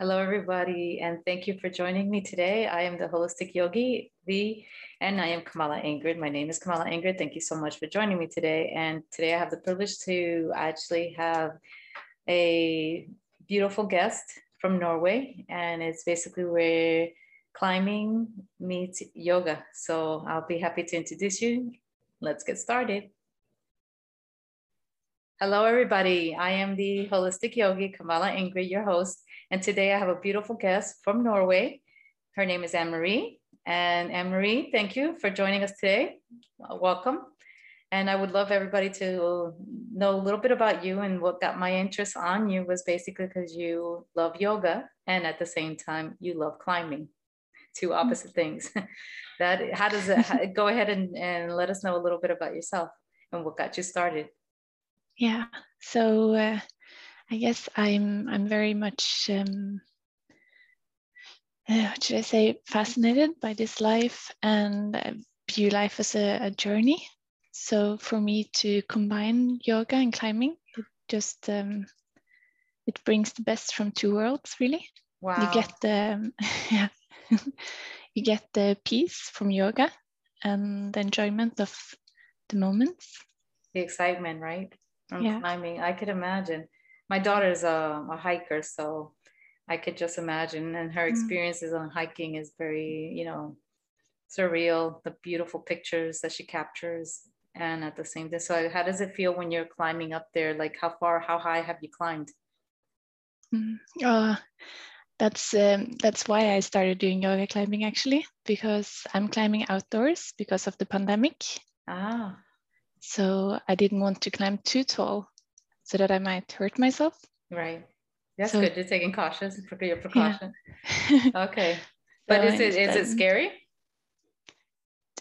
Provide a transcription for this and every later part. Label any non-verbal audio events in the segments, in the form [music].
Hello, everybody, and thank you for joining me today. I am the Holistic Yogi, the, and I am Kamala Ingrid. My name is Kamala Ingrid. Thank you so much for joining me today. And today I have the privilege to actually have a beautiful guest from Norway, and it's basically where climbing meets yoga. So I'll be happy to introduce you. Let's get started. Hello, everybody. I am the Holistic Yogi, Kamala Ingrid, your host. And today I have a beautiful guest from Norway. Her name is Anne Marie. And Anne Marie, thank you for joining us today. Welcome. And I would love everybody to know a little bit about you. And what got my interest on you was basically because you love yoga and at the same time you love climbing. Two opposite things. [laughs] that how does it go ahead and, and let us know a little bit about yourself and what got you started? Yeah. So uh, I guess I'm I'm very much um, uh, what should I say fascinated by this life and uh, view life as a, a, journey. So for me to combine yoga and climbing, it just um, it brings the best from two worlds. Really, wow. you get the [laughs] yeah, [laughs] you get the peace from yoga and the enjoyment of the moments. The excitement, right? From yeah. climbing, I could imagine my daughter's a, a hiker, so I could just imagine. And her mm. experiences mm. on hiking is very, you know, surreal. The beautiful pictures that she captures, and at the same time, so how does it feel when you're climbing up there? Like how far, how high have you climbed? Mm. Uh, that's um, that's why I started doing yoga climbing actually because I'm climbing outdoors because of the pandemic. Ah. So I didn't want to climb too tall so that I might hurt myself. Right. That's so, good. You're taking cautious for your precaution. Yeah. [laughs] okay. But so is it is it scary?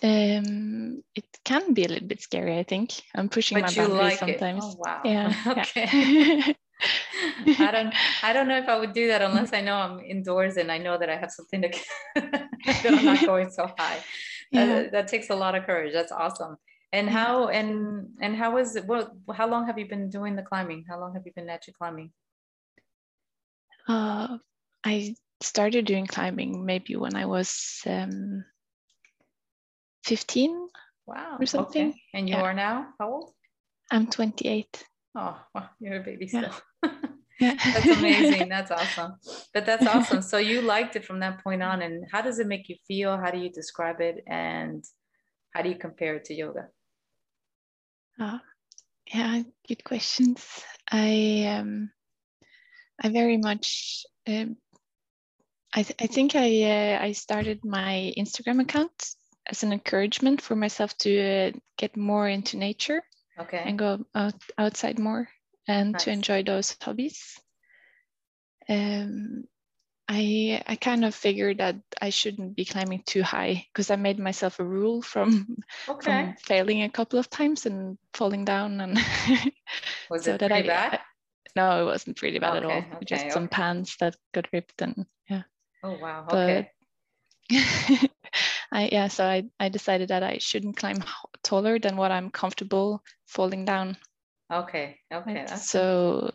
Um, it can be a little bit scary. I think I'm pushing but my boundaries like sometimes. Oh wow. Yeah. [laughs] okay. [laughs] I don't I don't know if I would do that unless I know I'm indoors and I know that I have something to that I'm not going so high. Yeah. That, that takes a lot of courage. That's awesome. And how and and how was it? Well, how long have you been doing the climbing? How long have you been actually climbing? Uh, I started doing climbing maybe when I was um, 15. Wow. Or something. Okay. And you yeah. are now how old? I'm 28. Oh, well, you're a baby still. [laughs] Yeah. that's amazing. [laughs] That's awesome. But that's awesome. So you liked it from that point on. And how does it make you feel? How do you describe it? And how do you compare it to yoga? Uh, yeah, good questions. I um, I very much um, I, th- I think I uh, I started my Instagram account as an encouragement for myself to uh, get more into nature okay. and go out, outside more and nice. to enjoy those hobbies. Um, I I kind of figured that I shouldn't be climbing too high because I made myself a rule from, okay. from failing a couple of times and falling down and [laughs] was so it that I, bad? I, no, it wasn't pretty bad okay, at all. Okay, Just some pants that got ripped and yeah. Oh wow. Okay. But [laughs] I yeah, so I, I decided that I shouldn't climb taller than what I'm comfortable falling down. Okay. Okay. So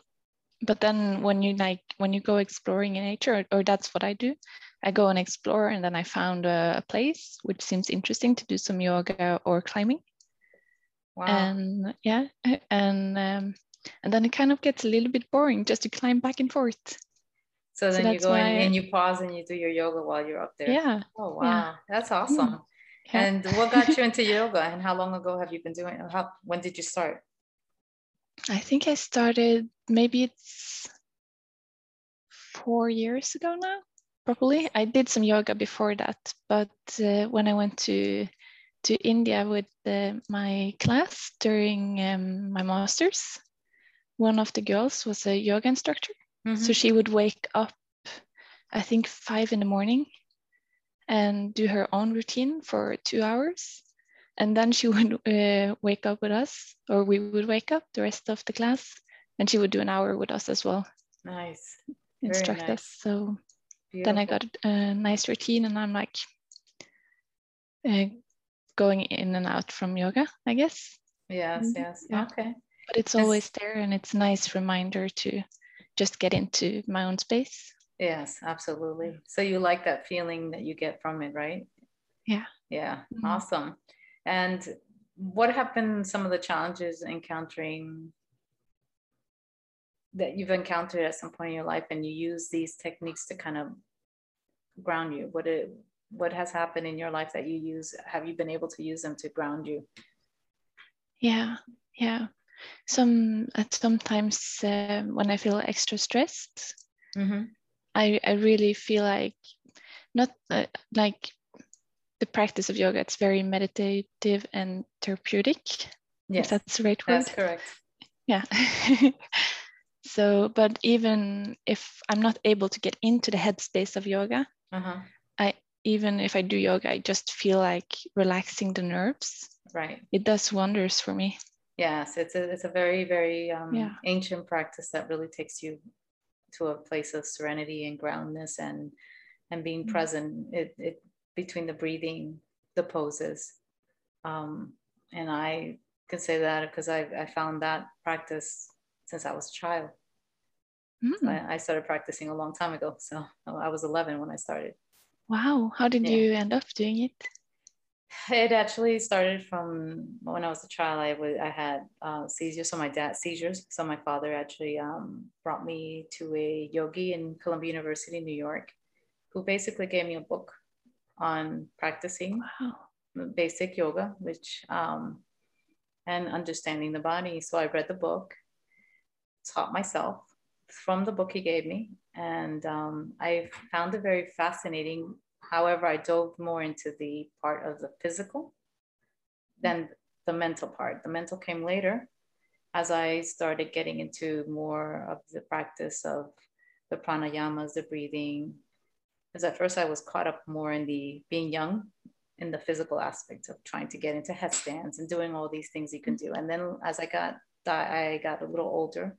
but then when you like when you go exploring in nature or, or, that's what i do i go and explore and then i found a, a place which seems interesting to do some yoga or climbing. Wow. and yeah [laughs] and um, and then it kind of gets a little bit boring just to climb back and forth. So then so you go and you pause and you do your yoga while you're up there. Yeah. Oh wow. Yeah. that's awesome. Yeah. and what got you [laughs] into yoga and how long ago have you been doing how when did you start I think I started maybe it's four years ago now, probably. I did some yoga before that, but uh, when I went to to India with uh, my class during um, my master's, one of the girls was a yoga instructor. Mm-hmm. So she would wake up, I think, five in the morning and do her own routine for two hours and then she would [laughs] uh, wake up with us or we would wake up the rest of the class and she would do an hour with us as well nice Very instruct nice. us so Beautiful. then i got a nice routine and i'm like uh, going in and out from yoga i guess yes mm-hmm. yes yeah. okay but it's always there and it's a nice reminder to just get into my own space Yes, absolutely. So you like that feeling that you get from it, right? Yeah. Yeah. Mm-hmm. Awesome. And what have been some of the challenges encountering that you've encountered at some point in your life and you use these techniques to kind of ground you? What it what has happened in your life that you use? Have you been able to use them to ground you? Yeah, yeah. Some at sometimes uh, when I feel extra stressed, mm-hmm. I I really feel like not uh, like the practice of yoga. It's very meditative and therapeutic. Yes, that's the right word. That's correct. Yeah. [laughs] so, but even if I'm not able to get into the headspace of yoga, uh-huh. I even if I do yoga, I just feel like relaxing the nerves. Right. It does wonders for me. Yes, it's a it's a very very um, yeah. ancient practice that really takes you to a place of serenity and groundness and and being mm-hmm. present. It, it between the breathing, the poses, um, and I can say that because I I found that practice since I was a child. Mm. I, I started practicing a long time ago, so I was 11 when I started. Wow, how did yeah. you end up doing it? It actually started from when I was a child. I was I had uh, seizures. So my dad seizures. So my father actually um, brought me to a yogi in Columbia University, New York, who basically gave me a book on practicing wow. basic yoga, which um, and understanding the body. So I read the book, taught myself from the book he gave me, and um, I found it very fascinating However, I dove more into the part of the physical than the mental part. The mental came later as I started getting into more of the practice of the pranayamas, the breathing. Because at first I was caught up more in the being young in the physical aspect of trying to get into headstands and doing all these things you can do. And then as I got I got a little older,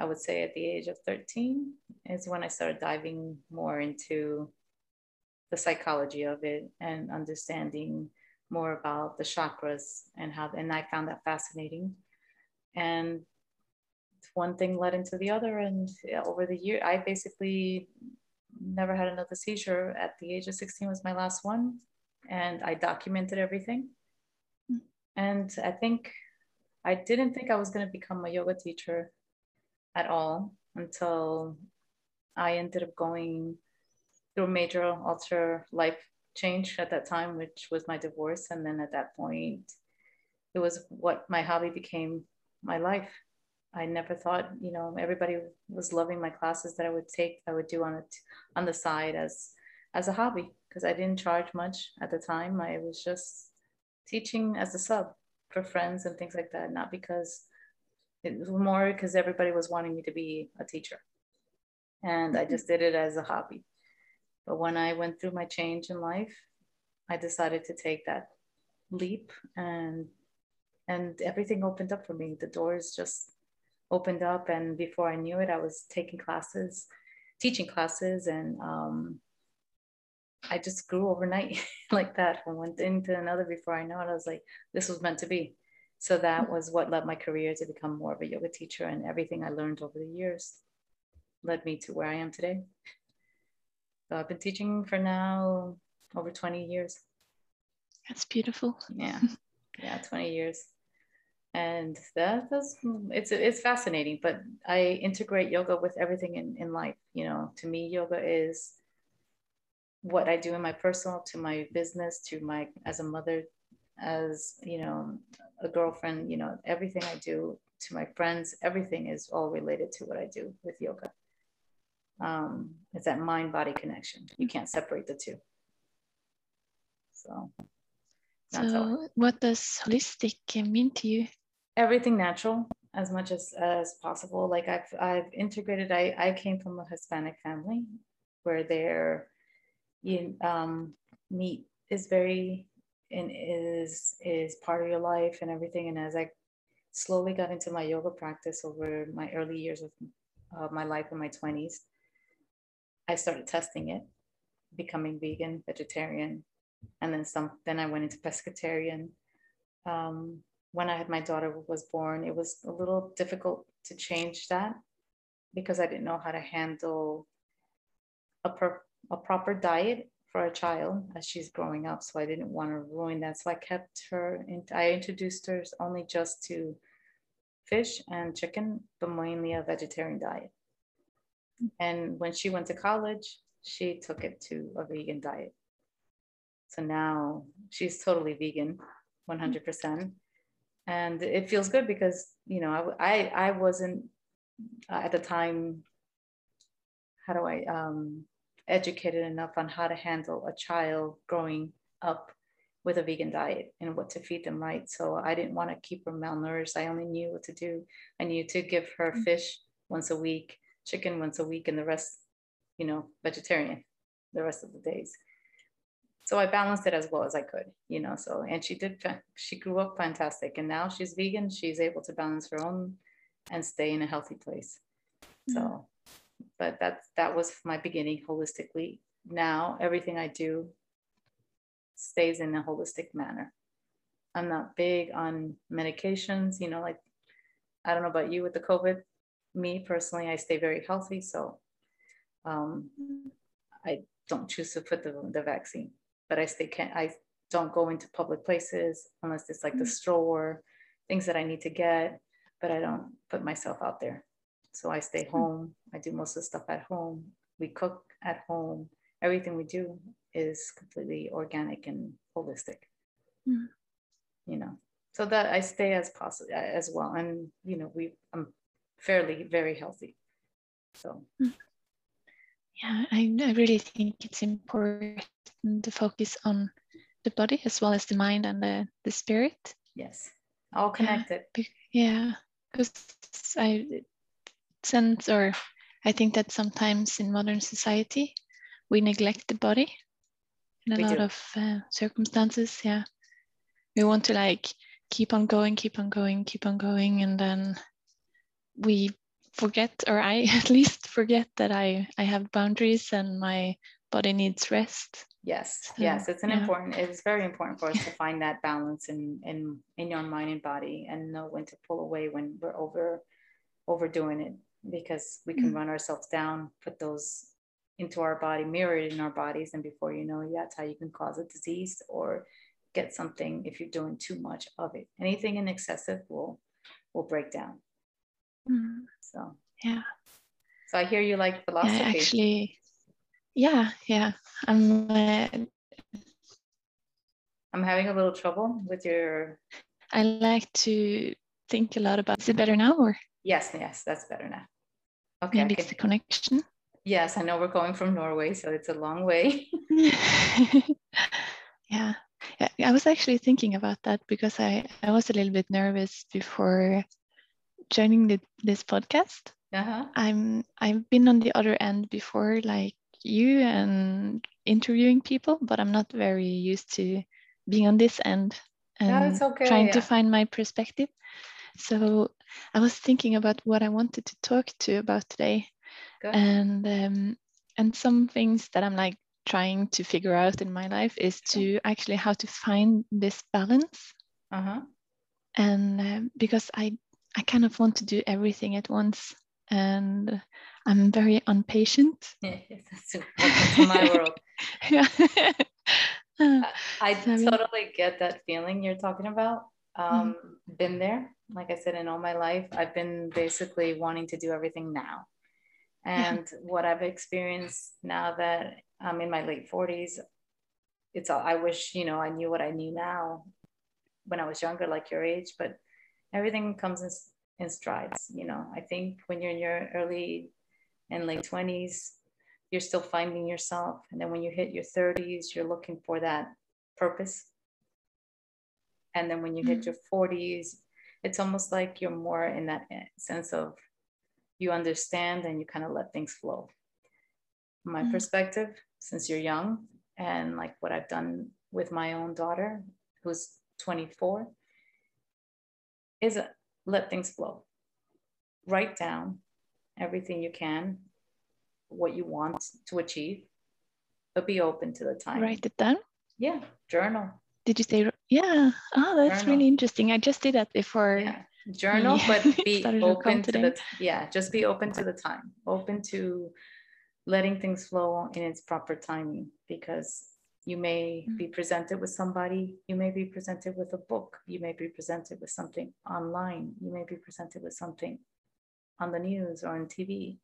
I would say at the age of 13 is when I started diving more into the psychology of it and understanding more about the chakras and how and I found that fascinating. And one thing led into the other and over the year I basically never had another seizure at the age of 16 was my last one and I documented everything. And I think I didn't think I was going to become a yoga teacher at all until I ended up going through a major alter life change at that time, which was my divorce. And then at that point, it was what my hobby became my life. I never thought, you know, everybody was loving my classes that I would take, I would do on it on the side as as a hobby because I didn't charge much at the time. I was just teaching as a sub for friends and things like that, not because it was more because everybody was wanting me to be a teacher. And I just did it as a hobby. But when I went through my change in life, I decided to take that leap and and everything opened up for me. The doors just opened up and before I knew it, I was taking classes, teaching classes and um, I just grew overnight [laughs] like that from one thing to another before I know it. I was like, this was meant to be. So that was what led my career to become more of a yoga teacher and everything I learned over the years led me to where I am today. So I've been teaching for now over 20 years. That's beautiful. Yeah. [laughs] Yeah, 20 years. And that, that's it's it's fascinating, but I integrate yoga with everything in, in life. You know, to me, yoga is what I do in my personal, to my business, to my as a mother, as you know, a girlfriend, you know, everything I do to my friends, everything is all related to what I do with yoga um, it's that mind body connection. You can't separate the two. So, so what does holistic mean to you? Everything natural as much as as possible. Like I've I've integrated. I I came from a Hispanic family where their you um, meat is very and is is part of your life and everything. And as I slowly got into my yoga practice over my early years of uh, my life in my twenties, I started testing it, becoming vegan, vegetarian, and then some. Then I went into pescatarian. Um, when I had my daughter was born, it was a little difficult to change that because I didn't know how to handle a, per, a proper diet for a child as she's growing up. So I didn't want to ruin that. So I kept her, in, I introduced her only just to fish and chicken, but mainly a vegetarian diet. And when she went to college, she took it to a vegan diet. So now she's totally vegan, 100%. And it feels good because, you know, I, I, I wasn't uh, at the time, how do I, um, educated enough on how to handle a child growing up with a vegan diet and what to feed them right. So I didn't want to keep her malnourished. I only knew what to do. I knew to give her mm. fish once a week, chicken once a week, and the rest, you know, vegetarian the rest of the days. So I balanced it as well as I could, you know. So and she did. She grew up fantastic, and now she's vegan. She's able to balance her own and stay in a healthy place. So mm but that that was my beginning holistically. Now everything I do stays in a holistic manner. I'm not big on medications, you know, like I don't know about you with the COVID. Me personally, I stay very healthy, so um, I don't choose to put the, the vaccine, but I stay can't I don't go into public places unless it's like the mm. store, things that I need to get, but I don't put myself out there. So I stay hmm. home. I do most of the stuff at home. We cook at home. Everything we do is completely organic and holistic. Mm. You know, so that I stay as possible as well. And you know, we I'm fairly very healthy. So. Hmm. Yeah, I, I really think it's important to focus on the body as well as the mind and the, the spirit. Yes, all connected. Yeah, because I sense, or I think that sometimes in modern society, we neglect the body in a we lot do. of uh, circumstances. Yeah. We want to like keep on going, keep on going, keep on going. And then we forget, or I [laughs] at least forget that I, I have boundaries and my body needs rest. Yes, so, yes, it's an yeah. important. It's very important for us to find that balance in in in your mind and body, and know when to pull away when we're over overdoing it because we can mm-hmm. run ourselves down, put those into our body, mirror it in our bodies, and before you know it, that's how you can cause a disease or get something if you're doing too much of it. Anything in excessive will will break down. Mm-hmm. So yeah. So I hear you like philosophy. Yeah, actually, yeah, yeah. I'm. Uh, I'm having a little trouble with your. I like to think a lot about. Is it better now or? Yes, yes, that's better now. Okay. Maybe it's the connection. Yes, I know we're going from Norway, so it's a long way. [laughs] yeah. yeah. I was actually thinking about that because I, I was a little bit nervous before joining the, this podcast. Uh-huh. I'm I've been on the other end before, like you and interviewing people, but I'm not very used to being on this end and okay, trying yeah. to find my perspective. So I was thinking about what I wanted to talk to about today, and um, and some things that I'm like trying to figure out in my life is to actually how to find this balance. Uh-huh. And uh, because I I kind of want to do everything at once, and I'm very impatient. Yeah, [laughs] that's my world. [laughs] yeah. [laughs] I, I totally get that feeling you're talking about. Um, mm-hmm. Been there like I said, in all my life, I've been basically wanting to do everything now. And what I've experienced now that I'm in my late 40s, it's all, I wish, you know, I knew what I knew now when I was younger, like your age, but everything comes in, in strides. You know, I think when you're in your early and late 20s, you're still finding yourself. And then when you hit your 30s, you're looking for that purpose. And then when you hit mm-hmm. your 40s, it's almost like you're more in that sense of you understand and you kind of let things flow. my mm-hmm. perspective, since you're young, and like what I've done with my own daughter, who's 24, is let things flow. Write down everything you can, what you want to achieve, but be open to the time. Write it down? Yeah, journal. Did you say yeah? Oh, that's journal. really interesting. I just did that before. Yeah. Journal, but [laughs] be open to the yeah. Just be open to the time. Open to letting things flow in its proper timing because you may mm. be presented with somebody, you may be presented with a book, you may be presented with something online, you may be presented with something on the news or on TV.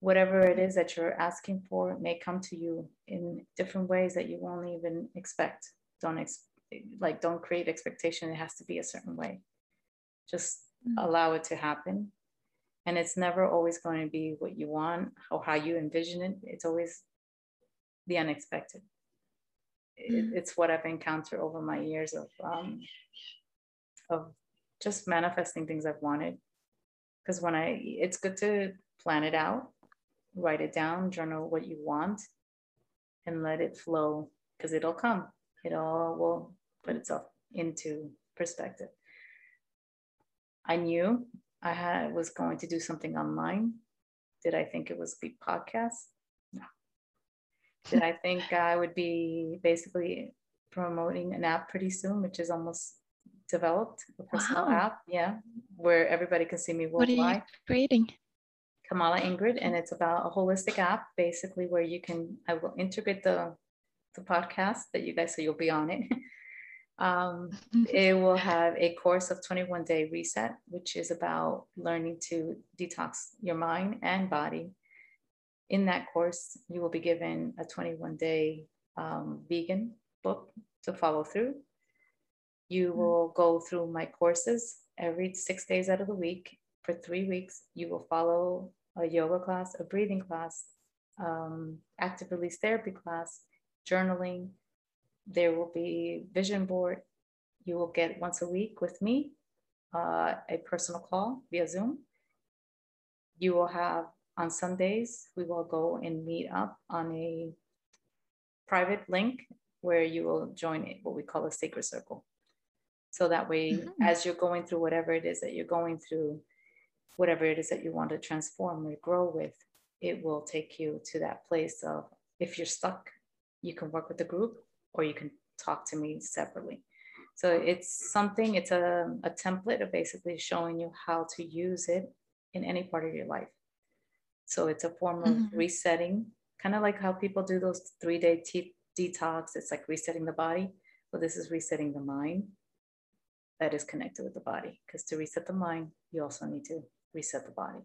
Whatever it is that you're asking for may come to you in different ways that you won't even expect. Don't ex- like don't create expectation. It has to be a certain way. Just mm. allow it to happen and it's never always going to be what you want or how you envision it it's always the unexpected it, mm-hmm. it's what i've encountered over my years of um, of just manifesting things i've wanted because when i it's good to plan it out write it down journal what you want and let it flow because it'll come it all will put itself into perspective i knew I had was going to do something online. Did I think it was be podcast? Did I think I would be basically promoting an app pretty soon, which is almost developed, a personal wow. app, yeah, where everybody can see me worldwide. What are you creating? Kamala Ingrid, and it's about a holistic app, basically where you can. I will integrate the the podcast that you guys, so you'll be on it. [laughs] Um, mm-hmm. it will have a course of 21 day reset, which is about learning to detox your mind and body. In that course, you will be given a 21 day um, vegan book to follow through. You mm-hmm. will go through my courses every six days out of the week for three weeks. You will follow a yoga class, a breathing class, um, active release therapy class, journaling, there will be vision board. You will get once a week with me, uh, a personal call via Zoom. You will have on Sundays, we will go and meet up on a private link where you will join what we call a sacred circle. So that way, mm-hmm. as you're going through whatever it is that you're going through, whatever it is that you want to transform or grow with, it will take you to that place of if you're stuck, you can work with the group or you can talk to me separately. So it's something, it's a, a template of basically showing you how to use it in any part of your life. So it's a form of mm-hmm. resetting, kind of like how people do those three day te- detox. It's like resetting the body. Well, this is resetting the mind that is connected with the body. Because to reset the mind, you also need to reset the body.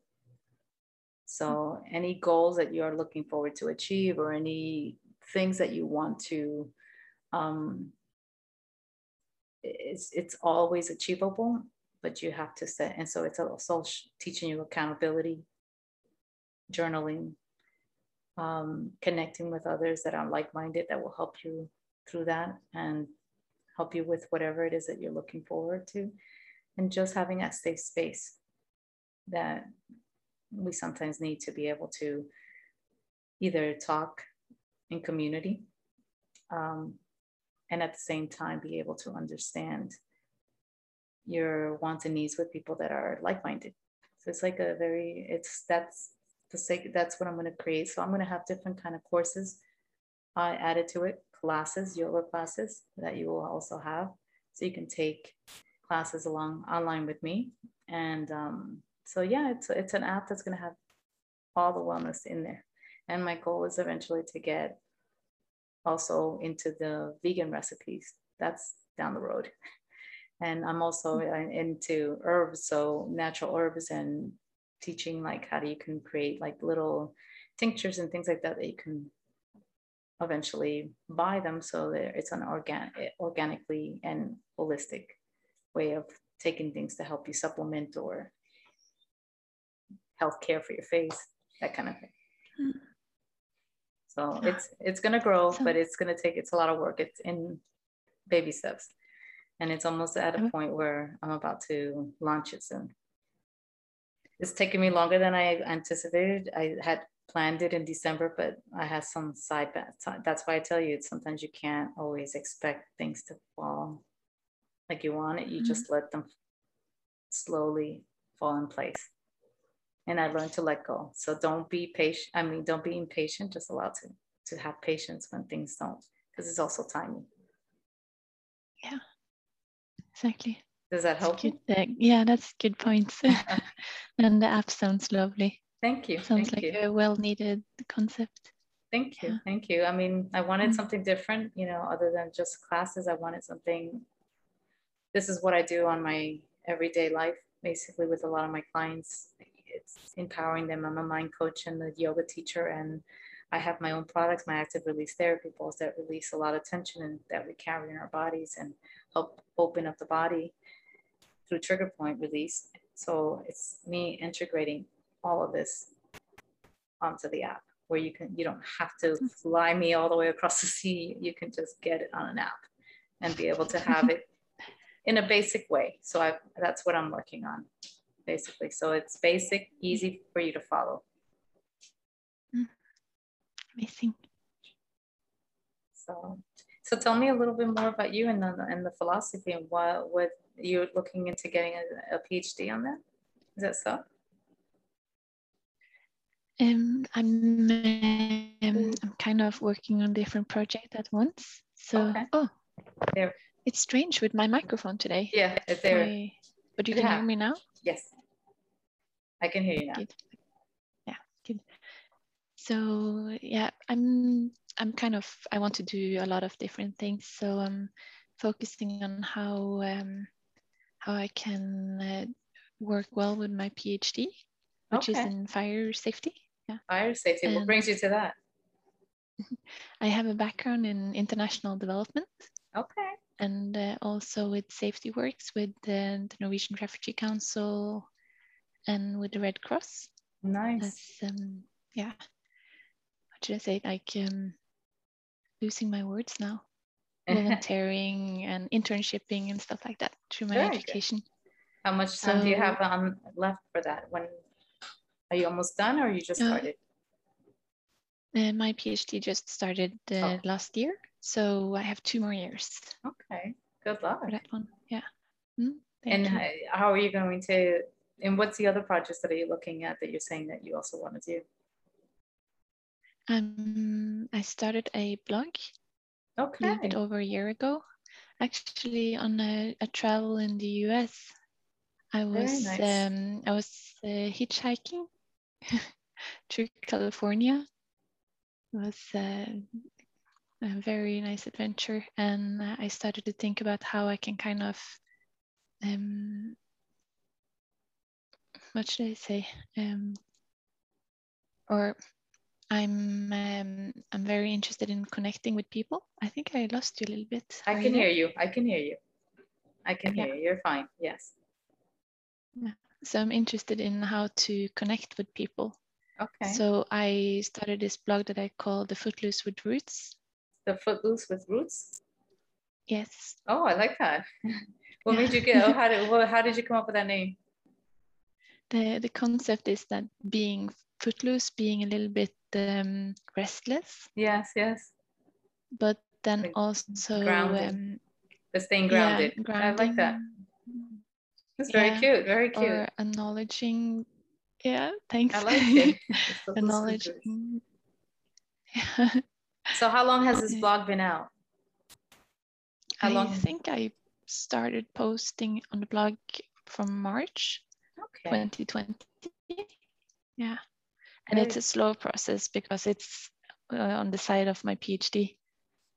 So, any goals that you're looking forward to achieve, or any things that you want to um, it's it's always achievable, but you have to set. And so it's also teaching you accountability, journaling, um, connecting with others that are like-minded that will help you through that and help you with whatever it is that you're looking forward to, and just having that safe space that we sometimes need to be able to either talk in community um, and at the same time be able to understand your wants and needs with people that are like-minded. So it's like a very it's that's sake that's what i'm going to create so i'm going to have different kind of courses uh, added to it classes yoga classes that you will also have so you can take classes along online with me and um, so yeah it's, it's an app that's going to have all the wellness in there and my goal is eventually to get also into the vegan recipes. That's down the road. [laughs] And I'm also mm. into herbs, so natural herbs and teaching like how do you can create like little tinctures and things like that that you can eventually buy them so that it's an organic organically and holistic way of taking things to help you supplement or health care for your face that kind of thing mm. So it's it's gonna grow, but it's gonna take it's a lot of work. It's in baby steps. And it's almost at a point where I'm about to launch it soon. It's taken me longer than I anticipated. I had planned it in December, but I had some side that's why I tell you sometimes you can't always expect things to fall like you want it. You mm-hmm. just let them slowly fall in place and I learned to let go. So don't be patient. I mean, don't be impatient. Just allow to to have patience when things don't, because it's also timing. Yeah, exactly. Does that help you? Yeah, that's good points. [laughs] and the app sounds lovely. Thank you. Sounds Thank like you. a well needed concept. Thank you. Yeah. Thank you. I mean, I wanted Mm. something different, you know, other than just classes. I wanted something. This is what I do on my everyday life, basically, with a lot of my clients. It's empowering them. I'm a mind coach and a yoga teacher, and I have my own products, my active release therapy balls that release a lot of tension and that we carry in our bodies and help open up the body through trigger point release. So it's me integrating all of this onto the app where you can you don't have to hmm. fly me all the way across the sea. You can just get it on an app and be able to have it [laughs] in a basic way. So i that's what i'm working on basically. So it's basic easy for you to follow. Hmm. Amazing. so so tell me a little bit more about you and the, and the philosophy and what what you're looking into getting a, a phd on that is that so Um, I'm um, I'm kind of working on different projects at once. So Okay. oh, There. it's strange with my microphone today. yeah it's there My- but you Yeah. can hear me now. yes i can hear you now Good. Yeah, good. So yeah, I'm I'm kind of I want to do a lot of different things. So I'm focusing on how um, how I can uh, work well with my PhD, which is in fire safety. Yeah, fire safety what brings you to that [laughs] I have a background in international development okay and uh, also with Safety Works with the, the Norwegian Refugee Council and with the Red Cross. nice um yeah. What should I say? Like um losing my words now. [laughs] Volunteering and internshipping and stuff like that through my Very good. education. How much time do you have um, left for that? When are you almost done, or you just Uh, started? Uh, my PhD just started uh, Oh. last year, so I have two more years Okay, good luck. for that one. Yeah. Mm, And you. how are you going to? And what's the other projects that are you looking at that you're saying that you also want to do? Um, I started a blog a Okay, little bit over a year ago, actually on a, a travel in the US. I was nice. um, I was uh, hitchhiking [laughs] through California. It was uh, a very nice adventure, and I started to think about how I can kind of um, what should I say? Um, or I'm um, I'm very interested in connecting with people. I think I lost you a little bit. I can hear you. I can hear you. I can Yeah. hear you. You're fine. Yes. So I'm interested in how to connect with people. Okay. So I started this blog that I call the Footloose with Roots. the Footloose with Roots. Yes. Oh, I like that. [laughs] what Yeah. made you get? Oh, how did? Well, how did you come up with that name? The the concept is that being footloose, being a little bit um, restless, Yes, yes. but then Like also grounded. um, The staying yeah, grounded. I like that. It's very Yeah, cute. Very cute. or acknowledging. Yeah, thanks. I like it. [laughs] With acknowledging. So how long has this blog been out? How I long? think I started posting on the blog from March Okay. 2020. Yeah. And it's a slow process because it's uh, on the side of my PhD.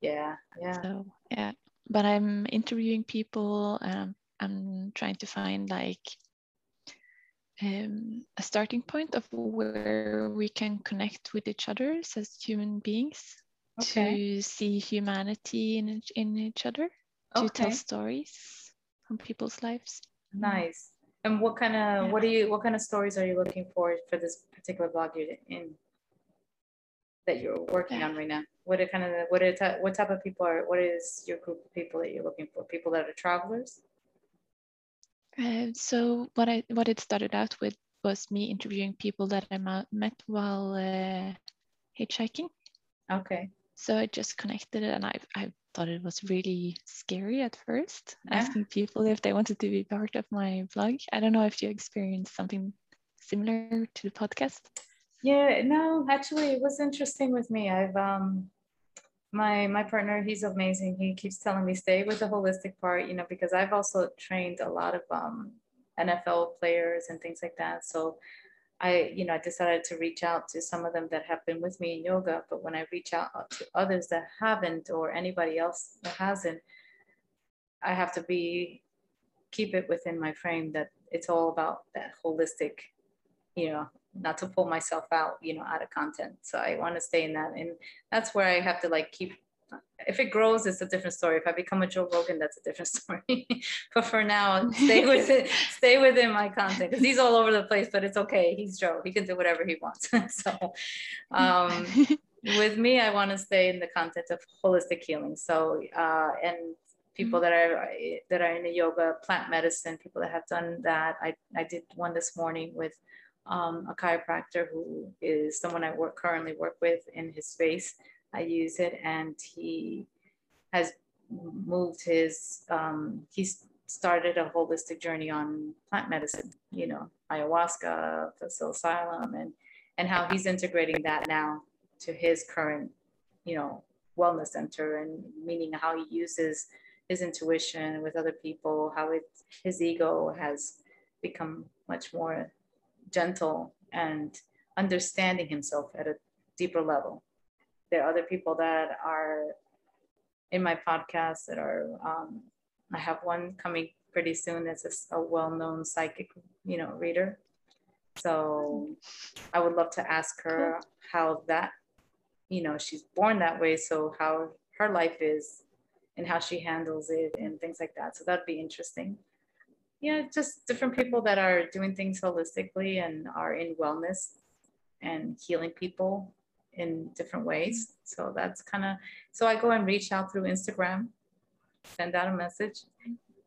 Yeah, yeah. So, yeah. But I'm interviewing people and I'm, trying to find like um, a starting point of where we can connect with each other as human beings Okay. to see humanity in in each other, to tell stories from people's lives. Nice. And what kind of what are you what kind of stories are you looking for for this particular blog you're in that you're working on right now? What are kind of what are what type of people are what is your group of people that you're looking for? People that are travelers? Uh, so what I what it started out with was me interviewing people that I met while uh, hitchhiking. Okay. So I just connected it, and I I thought it was really scary at first, Yeah. asking people if they wanted to be part of my blog. I don't know if you experienced something similar to the podcast. Yeah, no, actually it was interesting with me. I've um my my partner, he's amazing. He keeps telling me stay with the holistic part, you know, because I've also trained a lot of um NFL players and things like that. So I, you know, I decided to reach out to some of them that have been with me in yoga. But when I reach out to others that haven't, or anybody else that hasn't, I have to be keep it within my frame that it's all about that holistic, you know, not to pull myself out, you know, out of content. So I want to stay in that, and that's where I have to like keep if it grows, it's a different story. If I become a Joe Rogan, that's a different [laughs] story. but for now, stay [laughs] with it, stay within my content because he's all over the place. But it's okay. He's Joe. He can do whatever he wants. [laughs] so, um, with me, I want to stay in the content of holistic healing. So, uh, and people mm-hmm. that are that are in the yoga, plant medicine, people that have done that. I I did one this morning with. Um, a chiropractor who is someone I work currently work with in his space I use it, and he has moved his. Um, he's started a holistic journey on plant medicine. You know, ayahuasca, psilocybin, and and how he's integrating that now to his current, you know, wellness center, and meaning how he uses his intuition with other people, how it his ego has become much more gentle and understanding himself at a deeper level there are other people that are in my podcast that are um, i have one coming pretty soon that's a, a well-known psychic you know reader. So i would love to ask her how that you know she's born that way. So how her life is and how she handles it and things like that. So that'd be interesting. Yeah just different people that are doing things holistically and are in wellness and healing people in different ways. So that's kind of, so I go and reach out through Instagram, send out a message.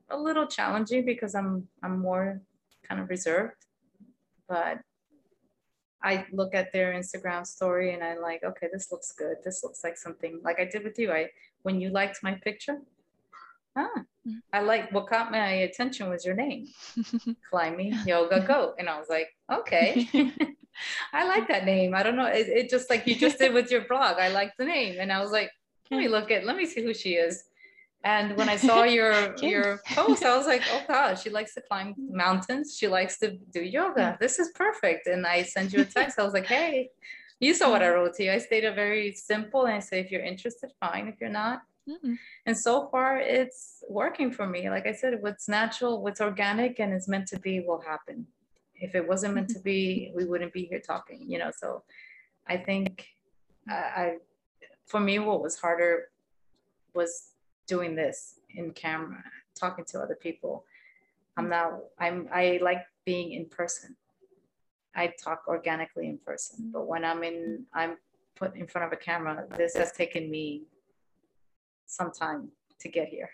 A little challenging because I'm, I'm more kind of reserved, but I look at their Instagram story and I'm like, okay, this looks good. This looks like something like I did with you. I, when you liked my picture, ah. I like what caught my attention was your name, [laughs] climbing yoga goat. And I was like, okay. [laughs] I like that name. I don't know. It, it just like you just did with your blog. I like the name. And I was like, let me hmm. look at, let me see who she is. And when I [laughs] saw your your post, I was like, oh God, she likes to climb mountains. She likes to do yoga. Hmm. This is perfect. And I sent you a text. I was like, hey, you saw what I hmm. wrote to you. I stated very simple and I say, if you're interested, fine. If you're not, mm-hmm. and so far it's working for me. Like I said, what's natural, what's organic, and is meant to be will happen if it wasn't meant to mm-hmm. be, we wouldn't be here talking, you know. So I think I, I for me, what was harder was doing this in camera, talking to other people. I'm not, I'm, I like being in person. I talk organically in person, but when I'm in, I'm put in front of a camera, this has taken me some time to get here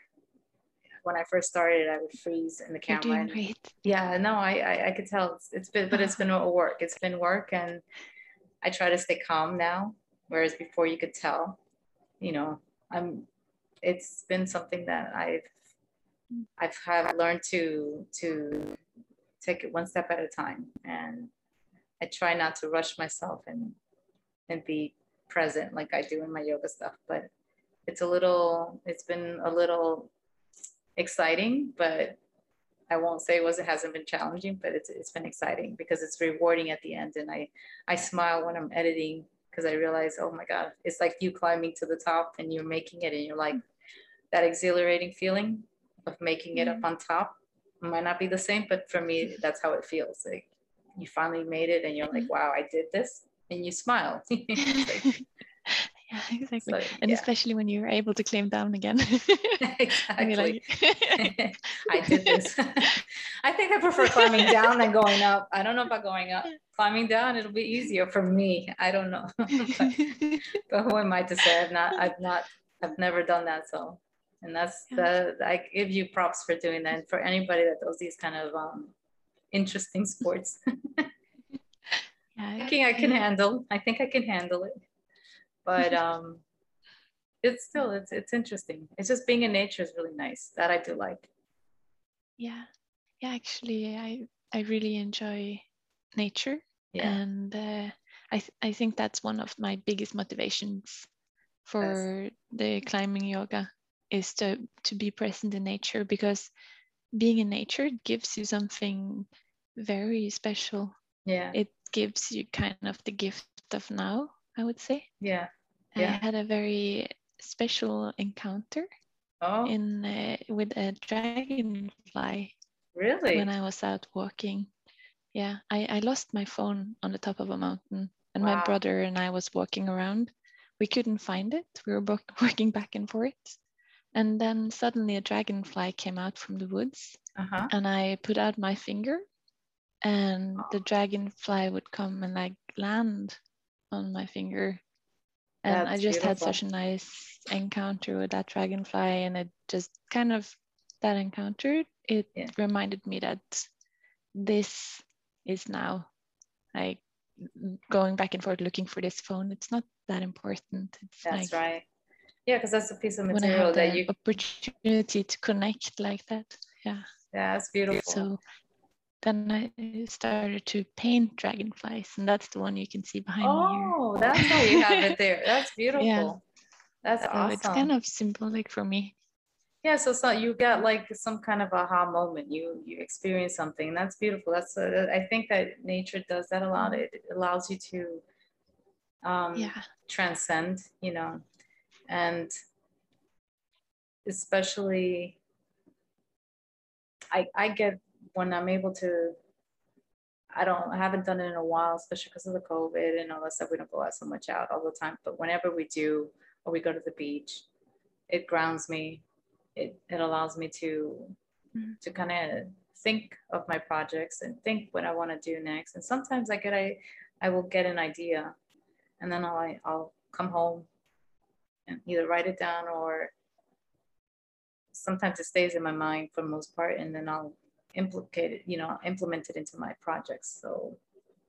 when I first started, I would freeze in the camera. You're doing great. Yeah, no, I, I, I could tell it's, it's been, but it's been a [laughs] work. It's been work, and I try to stay calm now. Whereas before, you could tell, you know, I'm. It's been something that I've, I've have learned to to take it one step at a time, and I try not to rush myself and and be present like I do in my yoga stuff, but it's a little it's been a little exciting, but I won't say it was it hasn't been challenging, but it's it's been exciting because it's rewarding at the end. And I I smile when I'm editing because I realize, oh my God, it's like you climbing to the top and you're making it and you're like that exhilarating feeling of making it mm-hmm. up on top might not be the same, but for me, that's how it feels. Like you finally made it and you're like, mm-hmm. wow, I did this. And you smile. [laughs] like, [laughs] Yeah, [laughs] exactly. So, and yeah. especially when you're able to climb down again. [laughs] [laughs] exactly. Like... I did this. I think I prefer climbing down than going up. I don't know about going up. Climbing down, it'll be easier for me. I don't know. but, but, who am I to say? I've not, I've not, I've never done that. So, and that's the, I give you props for doing that. And for anybody that does these kind of um, interesting sports. yeah, I think I can handle. I think I can handle it but um it's still it's it's interesting. It's just being in nature is really nice that i do like. Yeah. Yeah actually i i really enjoy nature. Yeah. and uh, i th- i think that's one of my biggest motivations for yes. the climbing yoga is to to be present in nature because being in nature gives you something very special. Yeah. It gives you kind of the gift of now, I would say. Yeah. I had a very special encounter Oh, in uh, with a dragonfly really? when I was out walking. Yeah, I, I lost my phone on the top of a mountain, and my brother and I was walking around. We couldn't find it. We were both [laughs] walking back and forth, and then suddenly a dragonfly came out from the woods, Uh-huh. and I put out my finger, and the Oh. dragonfly would come and like land on my finger. And I That's just had such a nice encounter with that dragonfly, and it just kind of that encounter it Yeah. reminded me that this is now like going back and forth looking for this phone. It's not that important. It's That's like right. Yeah, because that's a piece of I material have that you opportunity to connect like that. Yeah. yeah, it's beautiful. So then I started to paint dragonflies, and that's the one you can see behind me. Oh, that's why you have it there. That's [laughs] beautiful. Yeah. That's So awesome. it's kind of symbolic for me. yeah, so so you got like some kind of aha moment. You you experience something. That's beautiful. That's uh, I think that nature does that a lot. It allows you to um Yeah. transcend, you know, and especially I I get when I'm able to I don't I haven't done it in a while, especially because of the COVID and all that stuff. We don't go out so much out all the time. But whenever we do or we go to the beach, it grounds me. It it allows me to Mhm. to kind of think of my projects and think what I want to do next. And sometimes I get I I will get an idea and then I'll I'll come home and either write it down or sometimes it stays in my mind for the most part and then I'll implicate it, you know, implemented into my projects. So,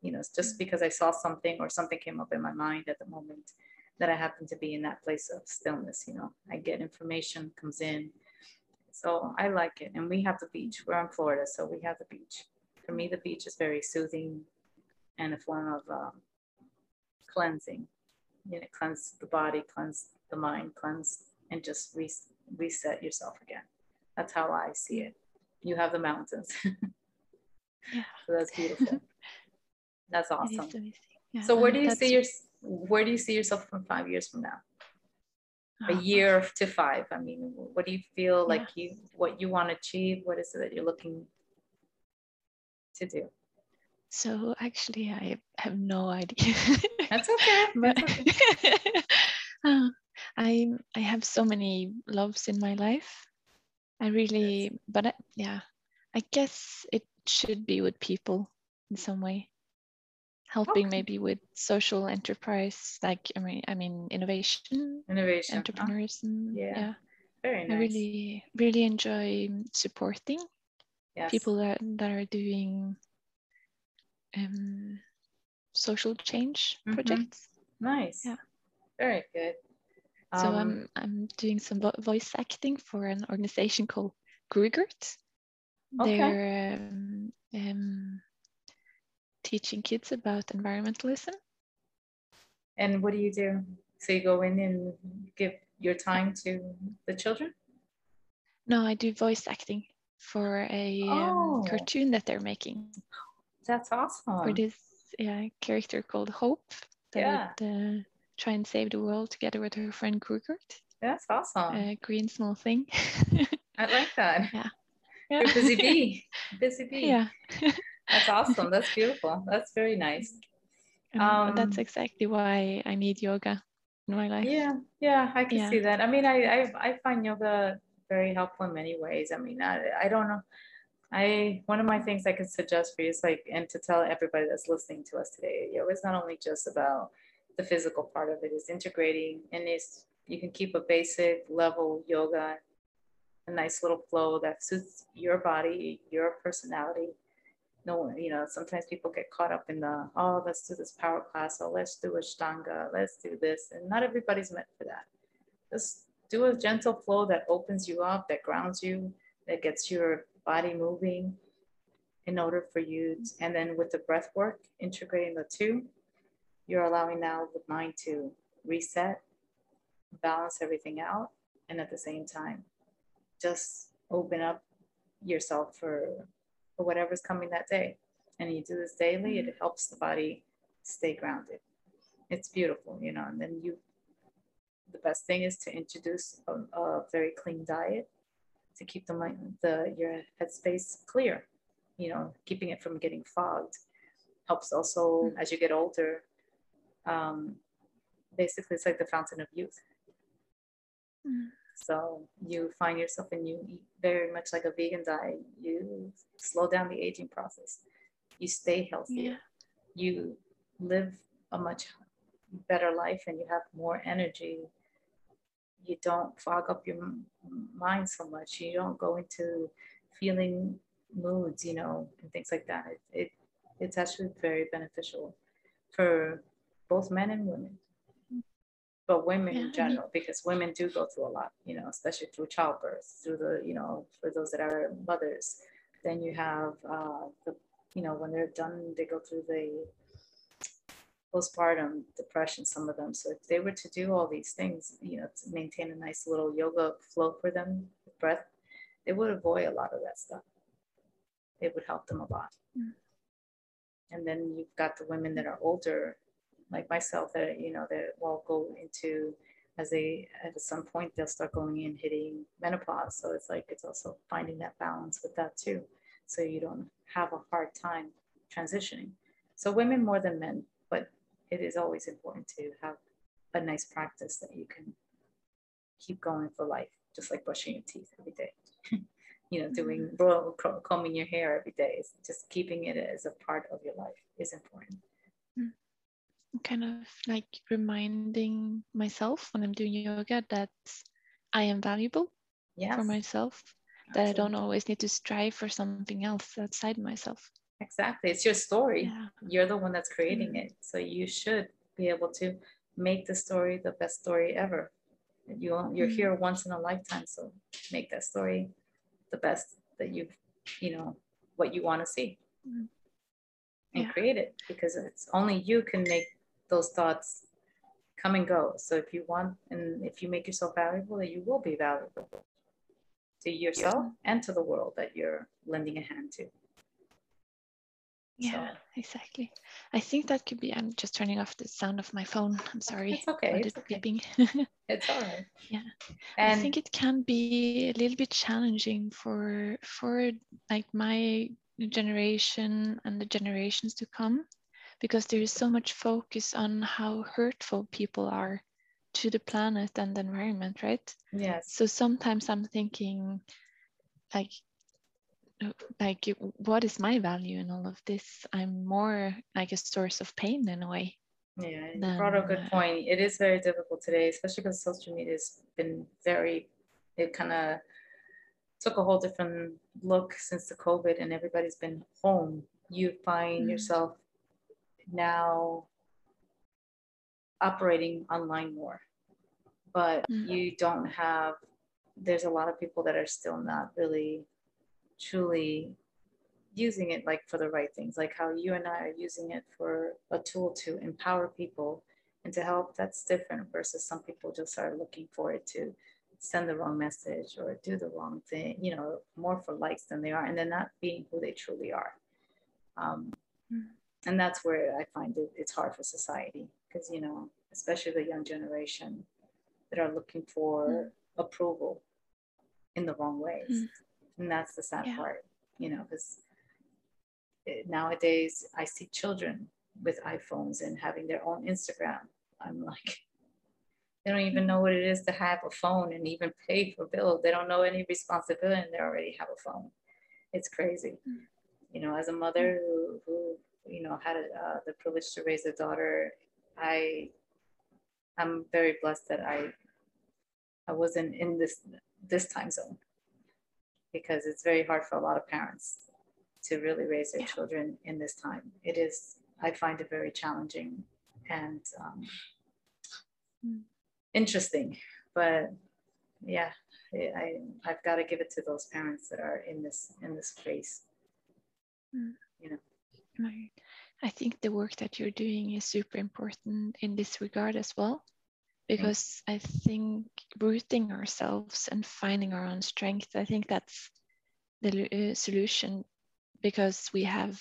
you know, it's just because I saw something or something came up in my mind at the moment that I happen to be in that place of stillness, you know, I get information comes in. So I like it. And we have the beach. We're in Florida, so we have the beach. For me, the beach is very soothing and a form of um, cleansing. You know, cleanse the body, cleanse the mind, cleanse and just re- reset yourself again. That's how I see it. You have the mountains. [laughs] Yeah. So that's beautiful. [laughs] That's awesome. Yeah, So where do you see your where do you see yourself from five years from now? A Oh, year to five. I mean, what do you feel Yeah. like you what you want to achieve? What is it that you're looking to do? So actually, I have no idea. That's [laughs] okay. but That's okay. uh, I I have so many loves in my life. I really, but I, yeah, I guess it should be with people in some way, helping Okay. maybe with social enterprise, like I mean, I mean innovation, Innovation. huh? entrepreneurs, and Yeah, yeah, Very nice. I really really enjoy supporting yes. people that that are doing um social change Mhm. projects. nice. Yeah. Very good. So Um, I'm I'm doing some vo- voice acting for an organization called Groogert. Okay. They're um, um, teaching kids about environmentalism. and what do you do? So you go in and give your time to the children? No, I do voice acting for a Oh. um, cartoon that they're making That's awesome. for this yeah, character called Hope that Yeah. uh, try and save the world together with her friend Groogert. That's awesome. A green small thing. [laughs] I like that. [laughs] Yeah. You're busy bee. [laughs] Busy bee. yeah. That's awesome. That's beautiful. That's very nice. Um, that's exactly why I need yoga in my life. Yeah, yeah, I can Yeah. see that. I mean, I, I I find yoga very helpful in many ways. I mean, I, I don't know. I one of my things I could suggest for you is like, and to tell everybody that's listening to us today, yoga is not only just about the physical part of it's integrating and it's you can keep a basic level yoga, a nice little flow that suits your body, your personality. No you know, sometimes people get caught up in the, oh, let's do this power class, or let's do a Ashtanga, let's do this. And not everybody's meant for that. Just do a gentle flow that opens you up, that grounds you, that gets your body moving in order for you. t- and then with the breath work, integrating the two, you're allowing now the mind to reset, balance everything out, and at the same time, just open up yourself for, for whatever's coming that day and you do this daily, it helps the body stay grounded. It's beautiful, you know. And then you, the best thing is to introduce a, a very clean diet to keep the mind, the your headspace clear. You know, keeping it from getting fogged helps also mm-hmm. as you get older. Um, basically, it's like the fountain of youth. Mm-hmm. So you find yourself and you eat very much like a vegan diet. You slow down the aging process. You stay healthy. Yeah. You live a much better life and you have more energy. You don't fog up your mind so much. You don't go into feeling moods, you know, and things like that. It, it it's actually very beneficial for both men and women. But women in general because women do go through a lot you know especially through childbirth through the you know for those that are mothers. Then you have uh, the you know when they're done they go through the postpartum depression some of them. So if they were to do all these things you know to maintain a nice little yoga flow for them breath they would avoid a lot of that stuff. It would help them a lot. Mm. and then you've got the women that are older like myself that you know that will go into as they at some point they'll start going in hitting menopause. So it's like it's also finding that balance with that too. So you don't have a hard time transitioning. So women more than men but it is always important to have a nice practice that you can keep going for life just like brushing your teeth every day. [laughs] You know doing mm-hmm. combing your hair every day just keeping it as a part of your life is important kind of like reminding myself when I'm doing yoga that I am valuable yes. for myself, Absolutely. that I don't always need to strive for something else outside myself. Exactly. It's your story. Yeah. You're the one that's creating mm-hmm. it. So you should be able to make the story the best story ever. You, you're mm-hmm. here once in a lifetime. So make that story the best that you've, you know, what you want to see. Mm-hmm and yeah. create it because it's only you can make those thoughts come and go. So if you want and if you make yourself valuable, that you will be valuable to yourself yeah. and to the world that you're lending a hand to. Yeah, so. exactly. I think that could be. I'm just turning off the sound of my phone. I'm sorry. It's okay. It's okay. beeping. [laughs] it's all right. Yeah, and I think it can be a little bit challenging for for like my generation and the generations to come because there is so much focus on how hurtful people are to the planet and the environment, right? Yes. So sometimes I'm thinking, like, like what is my value in all of this? I'm more like a source of pain in a way. Yeah, you than, brought a good uh, point. It is very difficult today, especially because social media has been very, it kind of took a whole different look since the COVID and everybody's been home. You find mm-hmm. yourself now operating online more. But mm-hmm. you don't have there's a lot of people that are still not really truly using it like for the right things. Like how you and i are using it for a tool to empower people and to help that's different versus some people just are looking for it to send the wrong message or do the wrong thing you know more for likes than they are and they're not being who they truly are. Um, mm-hmm and that's where I find it, it's hard for society because, you know, especially the young generation that are looking for mm. approval in the wrong ways. Mm. And that's the sad yeah. part, you know, because nowadays I see children with iPhones and having their own Instagram. I'm like, they don't even know what it is to have a phone and even pay for bills. They don't know any responsibility and they already have a phone. It's crazy. Mm. You know, as a mother who, who you know had uh, the privilege to raise a daughter i i'm very blessed that i i wasn't in this this time zone because it's very hard for a lot of parents to really raise their yeah. children in this time it is i find it very challenging and um, mm. interesting but yeah I, I've got to give it to those parents that are in this in this space. Mm. You know. Right. I think the work that you're doing is super important in this regard as well, because I think rooting ourselves and finding our own strength, I think that's the uh, solution because we have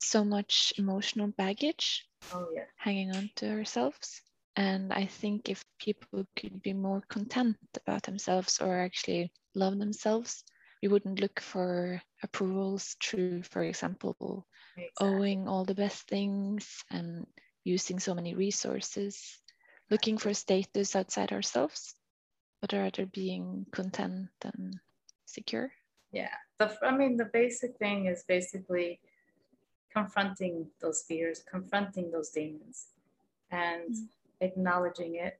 so much emotional baggage oh, yeah. hanging on to ourselves. And I think if people could be more content about themselves or actually love themselves, we wouldn't look for approvals through, for example, exactly. owing all the best things and using so many resources, looking for status outside ourselves, but rather being content and secure. Yeah, the, I mean, the basic thing is basically confronting those fears, confronting those demons, and mm acknowledging it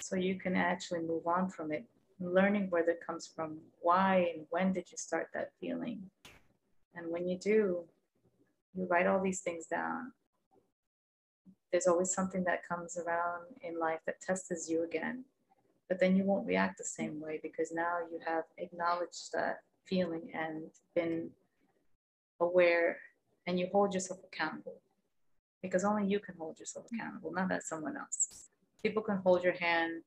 so you can actually move on from it learning where that comes from why and when did you start that feeling and when you do you write all these things down there's always something that comes around in life that tests you again but then you won't react the same way because now you have acknowledged that feeling and been aware and you hold yourself accountable because only you can hold yourself accountable, not that someone else. People can hold your hand,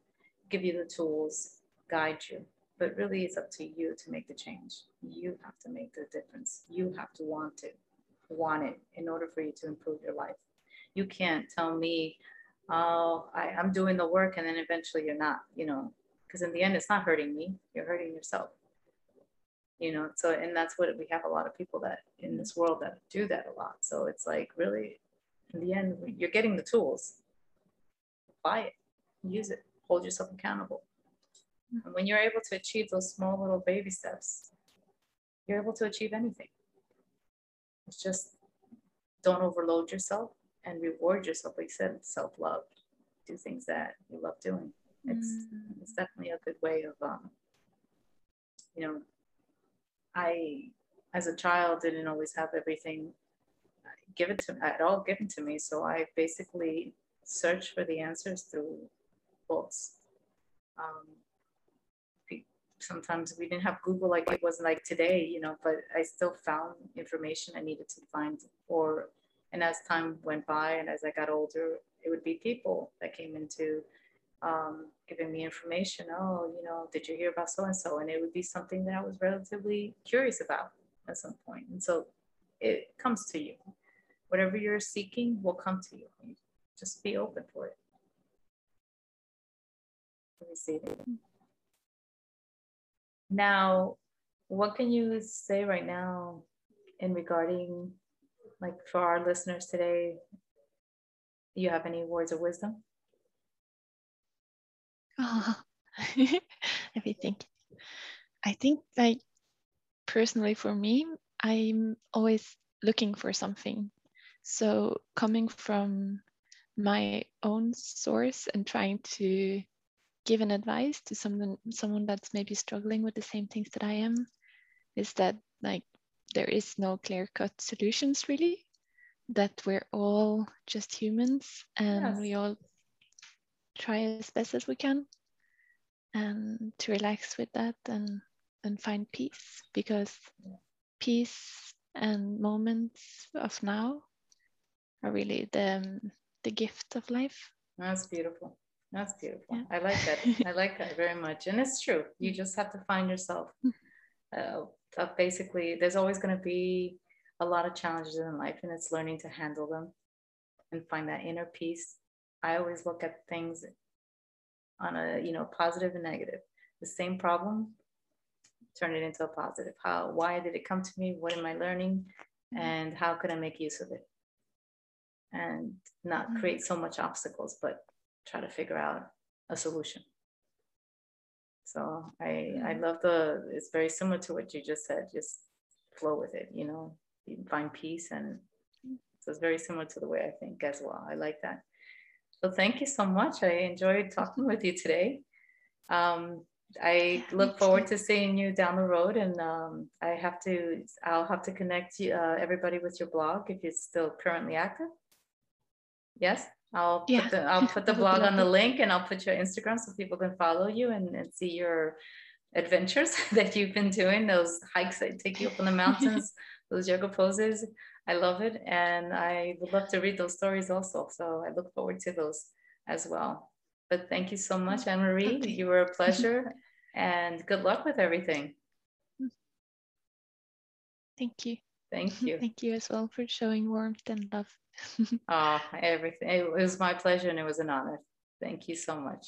give you the tools, guide you, but really it's up to you to make the change. You have to make the difference. You have to want it, want it in order for you to improve your life. You can't tell me, oh, I, I'm doing the work and then eventually you're not, you know, because in the end it's not hurting me, you're hurting yourself you know so and that's what we have a lot of people that in this world that do that a lot so it's like really in the end, you're getting the tools. Buy it, use it, hold yourself accountable. And when you're able to achieve those small little baby steps, you're able to achieve anything. It's just don't overload yourself and reward yourself. Like you said, self love. Do things that you love doing. It's mm. it's definitely a good way of um, you know, I as a child didn't always have everything given to at all given to me. So I basically searched for the answers through books. Um, sometimes we didn't have Google like it wasn't like today, you know, but I still found information I needed to find. Or and as time went by and as I got older, it would be people that came into um, giving me information. Oh, you know, did you hear about so and so? And it would be something that I was relatively curious about at some point. And so it comes to you whatever you're seeking will come to you. Just be open for it. Receive it. Now, what can you say right now in regarding, like for our listeners today? You have any words of wisdom? Oh, [laughs] let me think. I think, like, personally for me, I'm always looking for something so coming from my own source and trying to give an advice to someone someone that's maybe struggling with the same things that I am is that like there is no clear-cut solutions really that we're all just humans and yes. we all try as best as we can and to relax with that and and find peace because peace and moments of now are really the um, the gift of life. That's beautiful. That's beautiful. Yeah. I like that. [laughs] I like that very much. And it's true. You just have to find yourself. [laughs] Uh, basically, there's always going to be a lot of challenges in life, and it's learning to handle them and find that inner peace. I always look at things on a you know positive and negative. The same problem, turn it into a positive. How? Why did it come to me? What am I learning? Mm. And how could I make use of it? and not mm-hmm. create so much obstacles, but try to figure out a solution. So I I mm-hmm. love the it's very similar to what you just said. Just flow with it, you know, you find peace and so it's very similar to the way I think as well. I like that. So thank you so much. I enjoyed talking with you today. Um, I look forward to seeing you down the road, and um, I have to. I'll have to connect you, uh, everybody with your blog if it's still currently active. Yes, I'll yeah. put the I'll put the blog on the link and I'll put your Instagram so people can follow you and, and see your adventures [laughs] that you've been doing, those hikes that take you up in the [laughs] mountains, those yoga poses. I love it. And I would love to read those stories also. So I look forward to those as well. But thank you so much, Anne Marie. You were a [laughs] pleasure and good luck with everything. Thank you. Thank [laughs] you. Thank you as well for showing warmth and love. oh, [laughs] everything. It was my pleasure and it was an honor. Thank you so much.